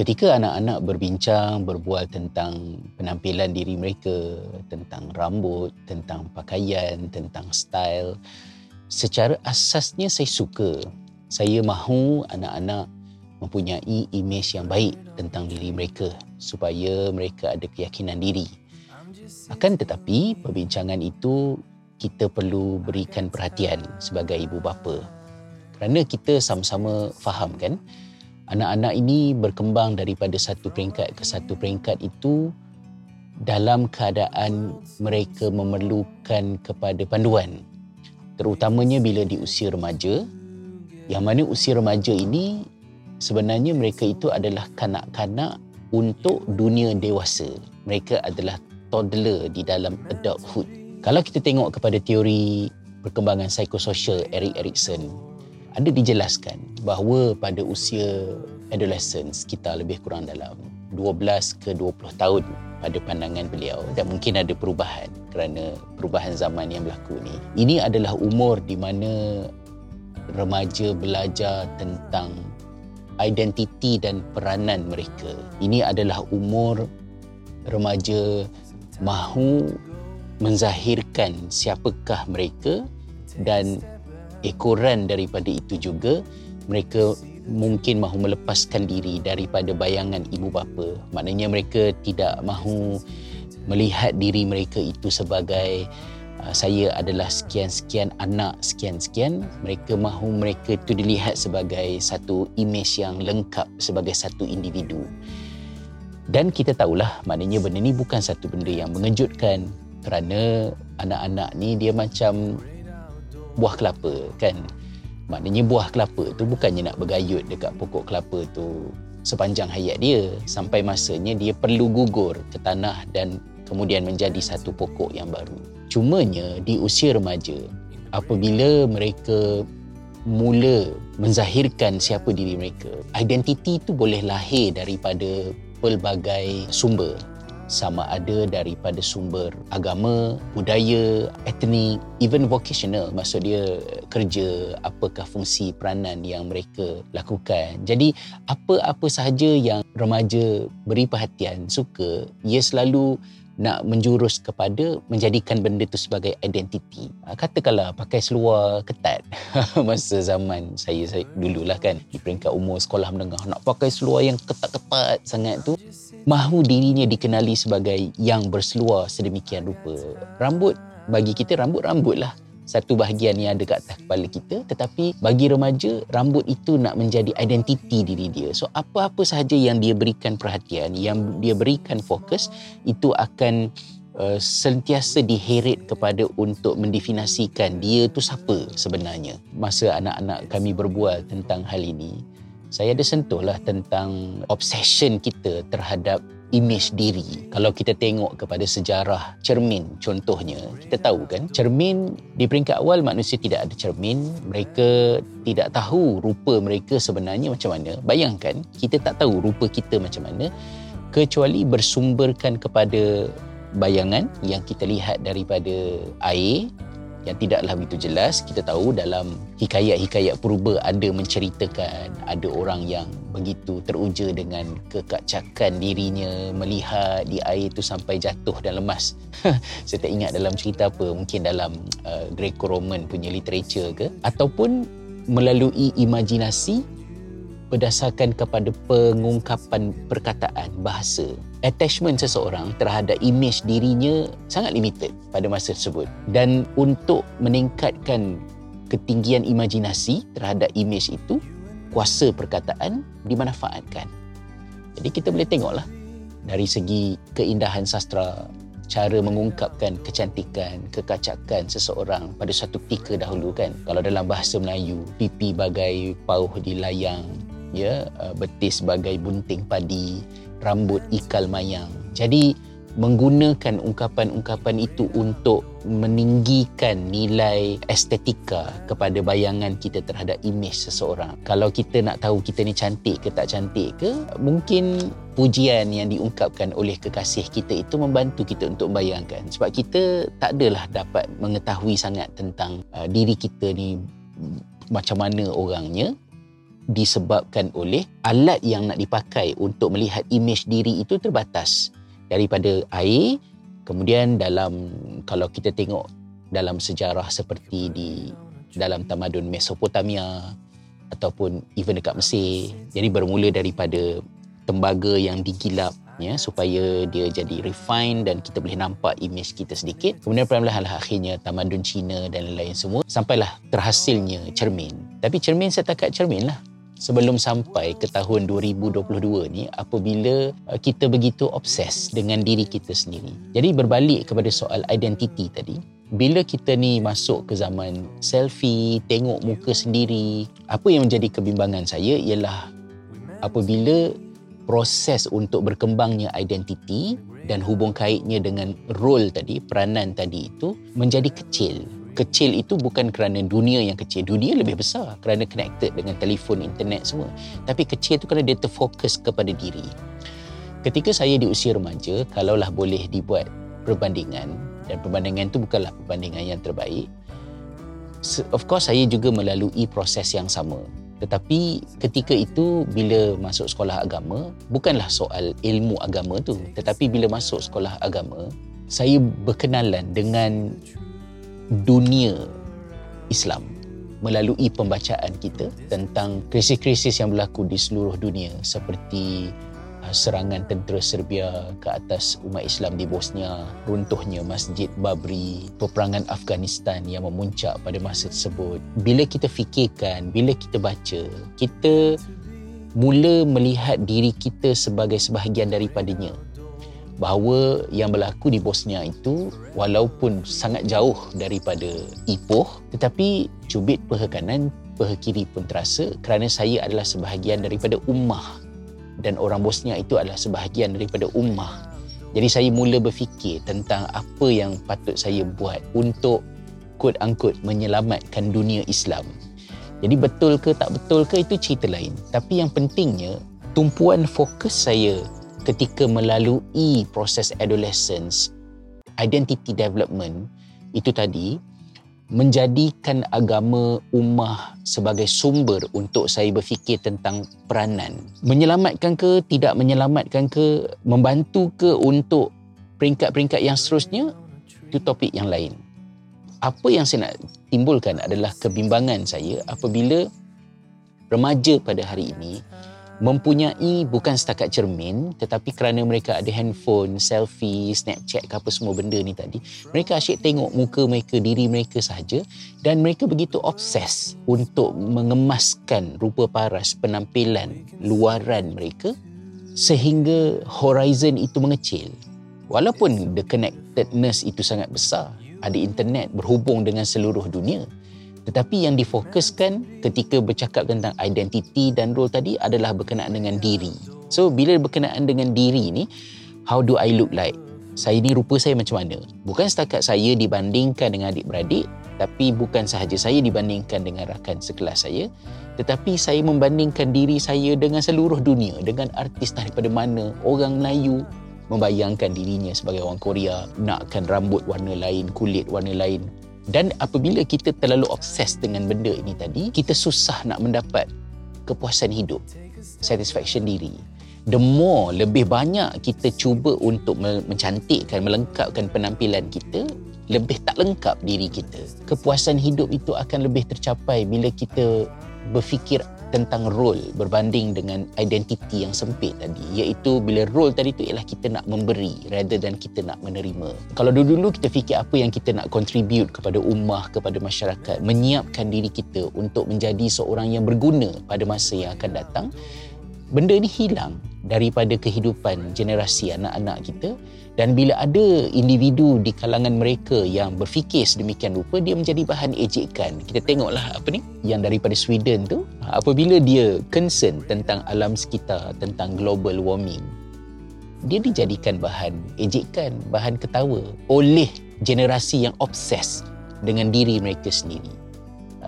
ketika anak-anak berbincang, berbual tentang penampilan diri mereka, tentang rambut, tentang pakaian, tentang style, secara asasnya saya suka. Saya mahu anak-anak mempunyai imej yang baik tentang diri mereka supaya mereka ada keyakinan diri. Akan tetapi, perbincangan itu kita perlu berikan perhatian sebagai ibu bapa. Kerana kita sama-sama faham kan, anak-anak ini berkembang daripada satu peringkat ke satu peringkat itu dalam keadaan mereka memerlukan kepada panduan. Terutamanya bila di usia remaja. Yang mana usia remaja ini sebenarnya mereka itu adalah kanak-kanak untuk dunia dewasa. Mereka adalah toddler di dalam adulthood. Kalau kita tengok kepada teori perkembangan psikososial Eric Erikson ada dijelaskan bahawa pada usia adolescence kita lebih kurang dalam 12 ke 20 tahun pada pandangan beliau dan mungkin ada perubahan kerana perubahan zaman yang berlaku ni. Ini adalah umur di mana remaja belajar tentang identiti dan peranan mereka. Ini adalah umur remaja mahu menzahirkan siapakah mereka dan ekoran daripada itu juga mereka mungkin mahu melepaskan diri daripada bayangan ibu bapa. Maknanya mereka tidak mahu melihat diri mereka itu sebagai uh, saya adalah sekian-sekian anak sekian-sekian. Mereka mahu mereka itu dilihat sebagai satu imej yang lengkap sebagai satu individu. Dan kita tahulah maknanya benda ni bukan satu benda yang mengejutkan. Kerana anak-anak ni dia macam buah kelapa kan? Maknanya buah kelapa tu bukannya nak bergayut dekat pokok kelapa tu sepanjang hayat dia. Sampai masanya dia perlu gugur ke tanah dan kemudian menjadi satu pokok yang baru. Cumanya di usia remaja apabila mereka mula menzahirkan siapa diri mereka identiti itu boleh lahir daripada pelbagai sumber sama ada daripada sumber agama, budaya, etnik, even vocational maksud dia kerja, apakah fungsi peranan yang mereka lakukan. Jadi apa-apa sahaja yang remaja beri perhatian, suka, ia selalu nak menjurus kepada menjadikan benda itu sebagai identiti. Ah, katakanlah pakai seluar ketat masa zaman saya, saya dululah kan di peringkat umur sekolah menengah nak pakai seluar yang ketat-ketat sangat tu mahu dirinya dikenali sebagai yang berseluar sedemikian rupa. Rambut bagi kita rambut-rambut lah. Satu bahagian yang ada kat atas kepala kita tetapi bagi remaja rambut itu nak menjadi identiti diri dia. So apa-apa sahaja yang dia berikan perhatian yang dia berikan fokus itu akan uh, sentiasa diheret kepada untuk mendefinisikan dia tu siapa sebenarnya. Masa anak-anak kami berbual tentang hal ini saya ada sentuhlah tentang obsession kita terhadap imej diri. Kalau kita tengok kepada sejarah cermin contohnya, kita tahu kan cermin di peringkat awal manusia tidak ada cermin, mereka tidak tahu rupa mereka sebenarnya macam mana. Bayangkan kita tak tahu rupa kita macam mana kecuali bersumberkan kepada bayangan yang kita lihat daripada air yang tidaklah begitu jelas kita tahu dalam hikayat-hikayat purba ada menceritakan ada orang yang begitu teruja dengan kekacakan dirinya melihat di air itu sampai jatuh dan lemas. Saya tak ingat dalam cerita apa mungkin dalam uh, Greco-Roman punya literature ke. Ataupun melalui imajinasi berdasarkan kepada pengungkapan perkataan bahasa. Attachment seseorang terhadap image dirinya sangat limited pada masa tersebut. Dan untuk meningkatkan ketinggian imajinasi terhadap image itu kuasa perkataan dimanfaatkan. Jadi kita boleh tengoklah dari segi keindahan sastra cara mengungkapkan kecantikan, kekacakan seseorang pada satu ketika dahulu kan. Kalau dalam bahasa Melayu, pipi bagai pauh di layang, ya uh, betis sebagai bunting padi rambut ikal mayang jadi menggunakan ungkapan-ungkapan itu untuk meninggikan nilai estetika kepada bayangan kita terhadap imej seseorang. Kalau kita nak tahu kita ni cantik ke tak cantik ke, mungkin pujian yang diungkapkan oleh kekasih kita itu membantu kita untuk membayangkan. Sebab kita tak adalah dapat mengetahui sangat tentang uh, diri kita ni macam mana orangnya disebabkan oleh alat yang nak dipakai untuk melihat imej diri itu terbatas daripada air kemudian dalam kalau kita tengok dalam sejarah seperti di dalam tamadun Mesopotamia ataupun even dekat Mesir jadi bermula daripada tembaga yang digilap ya supaya dia jadi refine dan kita boleh nampak imej kita sedikit. Kemudian perlahan-lahan akhirnya tamadun Cina dan lain-lain semua sampailah terhasilnya cermin. Tapi cermin setakat cermin lah sebelum sampai ke tahun 2022 ni apabila uh, kita begitu obses dengan diri kita sendiri jadi berbalik kepada soal identiti tadi bila kita ni masuk ke zaman selfie tengok muka sendiri apa yang menjadi kebimbangan saya ialah apabila proses untuk berkembangnya identiti dan hubung kaitnya dengan role tadi, peranan tadi itu menjadi kecil. Kecil itu bukan kerana dunia yang kecil. Dunia lebih besar kerana connected dengan telefon, internet semua. Tapi kecil itu kerana dia terfokus kepada diri. Ketika saya di usia remaja, kalaulah boleh dibuat perbandingan, dan perbandingan itu bukanlah perbandingan yang terbaik, of course saya juga melalui proses yang sama. Tetapi ketika itu bila masuk sekolah agama, bukanlah soal ilmu agama tu, tetapi bila masuk sekolah agama, saya berkenalan dengan dunia Islam melalui pembacaan kita tentang krisis-krisis yang berlaku di seluruh dunia seperti Uh, serangan tentera Serbia ke atas umat Islam di Bosnia, runtuhnya Masjid Babri, peperangan Afghanistan yang memuncak pada masa tersebut. Bila kita fikirkan, bila kita baca, kita mula melihat diri kita sebagai sebahagian daripadanya. Bahawa yang berlaku di Bosnia itu walaupun sangat jauh daripada Ipoh tetapi cubit peha kanan, peha kiri pun terasa kerana saya adalah sebahagian daripada ummah dan orang Bosnia itu adalah sebahagian daripada ummah. Jadi saya mula berfikir tentang apa yang patut saya buat untuk quote unquote menyelamatkan dunia Islam. Jadi betul ke tak betul ke itu cerita lain. Tapi yang pentingnya tumpuan fokus saya ketika melalui proses adolescence identity development itu tadi menjadikan agama ummah sebagai sumber untuk saya berfikir tentang peranan. Menyelamatkan ke, tidak menyelamatkan ke, membantu ke untuk peringkat-peringkat yang seterusnya, itu topik yang lain. Apa yang saya nak timbulkan adalah kebimbangan saya apabila remaja pada hari ini mempunyai bukan setakat cermin tetapi kerana mereka ada handphone, selfie, Snapchat ke apa semua benda ni tadi mereka asyik tengok muka mereka, diri mereka sahaja dan mereka begitu obses untuk mengemaskan rupa paras penampilan luaran mereka sehingga horizon itu mengecil. Walaupun the connectedness itu sangat besar ada internet berhubung dengan seluruh dunia tetapi yang difokuskan ketika bercakap tentang identiti dan role tadi adalah berkenaan dengan diri. So bila berkenaan dengan diri ni, how do I look like? Saya ni rupa saya macam mana? Bukan setakat saya dibandingkan dengan adik-beradik, tapi bukan sahaja saya dibandingkan dengan rakan sekelas saya, tetapi saya membandingkan diri saya dengan seluruh dunia, dengan artis daripada mana, orang Melayu, membayangkan dirinya sebagai orang Korea, nakkan rambut warna lain, kulit warna lain, dan apabila kita terlalu obses dengan benda ini tadi, kita susah nak mendapat kepuasan hidup, satisfaction diri. The more, lebih banyak kita cuba untuk mencantikkan, melengkapkan penampilan kita, lebih tak lengkap diri kita. Kepuasan hidup itu akan lebih tercapai bila kita berfikir tentang role berbanding dengan identiti yang sempit tadi. Iaitu bila role tadi tu ialah kita nak memberi rather than kita nak menerima. Kalau dulu-dulu kita fikir apa yang kita nak contribute kepada ummah kepada masyarakat menyiapkan diri kita untuk menjadi seorang yang berguna pada masa yang akan datang benda ni hilang daripada kehidupan generasi anak-anak kita. Dan bila ada individu di kalangan mereka yang berfikir sedemikian rupa dia menjadi bahan ejekan. Kita tengoklah apa ni yang daripada Sweden tu. Apabila dia concern tentang alam sekitar tentang global warming dia dijadikan bahan ejekan bahan ketawa oleh generasi yang obses dengan diri mereka sendiri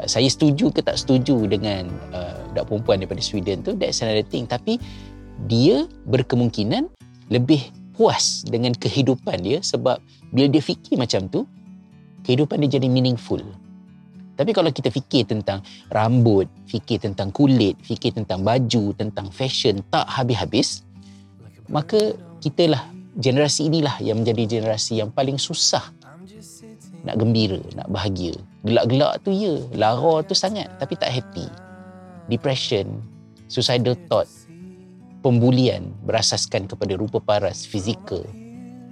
Uh, saya setuju ke tak setuju dengan uh, budak perempuan daripada Sweden tu? That's another thing. Tapi dia berkemungkinan lebih puas dengan kehidupan dia sebab bila dia fikir macam tu kehidupan dia jadi meaningful. Tapi kalau kita fikir tentang rambut, fikir tentang kulit, fikir tentang baju, tentang fashion tak habis-habis, maka kita lah generasi inilah yang menjadi generasi yang paling susah nak gembira, nak bahagia. Gelak-gelak tu ya, lara tu sangat tapi tak happy. Depression, suicidal thought, pembulian berasaskan kepada rupa paras, fizikal,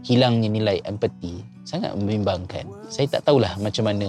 hilangnya nilai empati sangat membimbangkan. Saya tak tahulah macam mana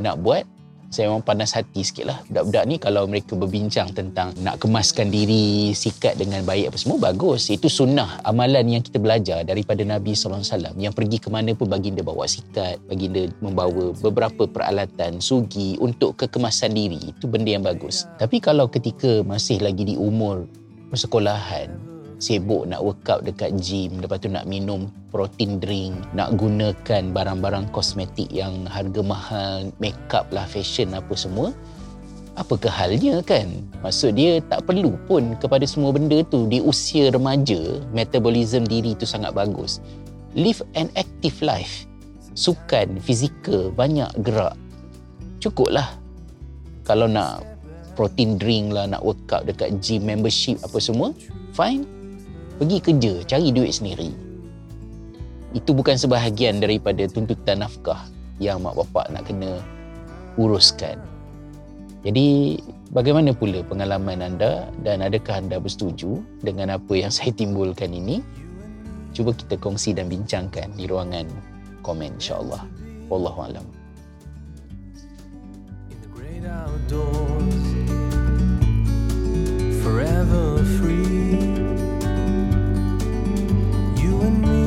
nak buat saya memang panas hati sikit lah. Budak-budak ni kalau mereka berbincang tentang nak kemaskan diri sikat dengan baik apa semua bagus. Itu sunnah amalan yang kita belajar daripada Nabi SAW yang pergi ke mana pun baginda bawa sikat baginda membawa beberapa peralatan sugi untuk kekemasan diri. Itu benda yang bagus. Tapi kalau ketika masih lagi di umur persekolahan sibuk nak workout dekat gym lepas tu nak minum protein drink nak gunakan barang-barang kosmetik yang harga mahal makeup lah fashion apa semua. Apa kehalnya kan? Maksud dia tak perlu pun kepada semua benda tu. Di usia remaja metabolism diri tu sangat bagus. Live an active life. Sukan fizikal banyak gerak. Cukuplah kalau nak protein drink lah nak workout dekat gym membership apa semua fine pergi kerja, cari duit sendiri. Itu bukan sebahagian daripada tuntutan nafkah yang mak bapak nak kena uruskan. Jadi, bagaimana pula pengalaman anda dan adakah anda bersetuju dengan apa yang saya timbulkan ini? Cuba kita kongsi dan bincangkan di ruangan komen insya-Allah. Wallahu a'lam. Forever free and me.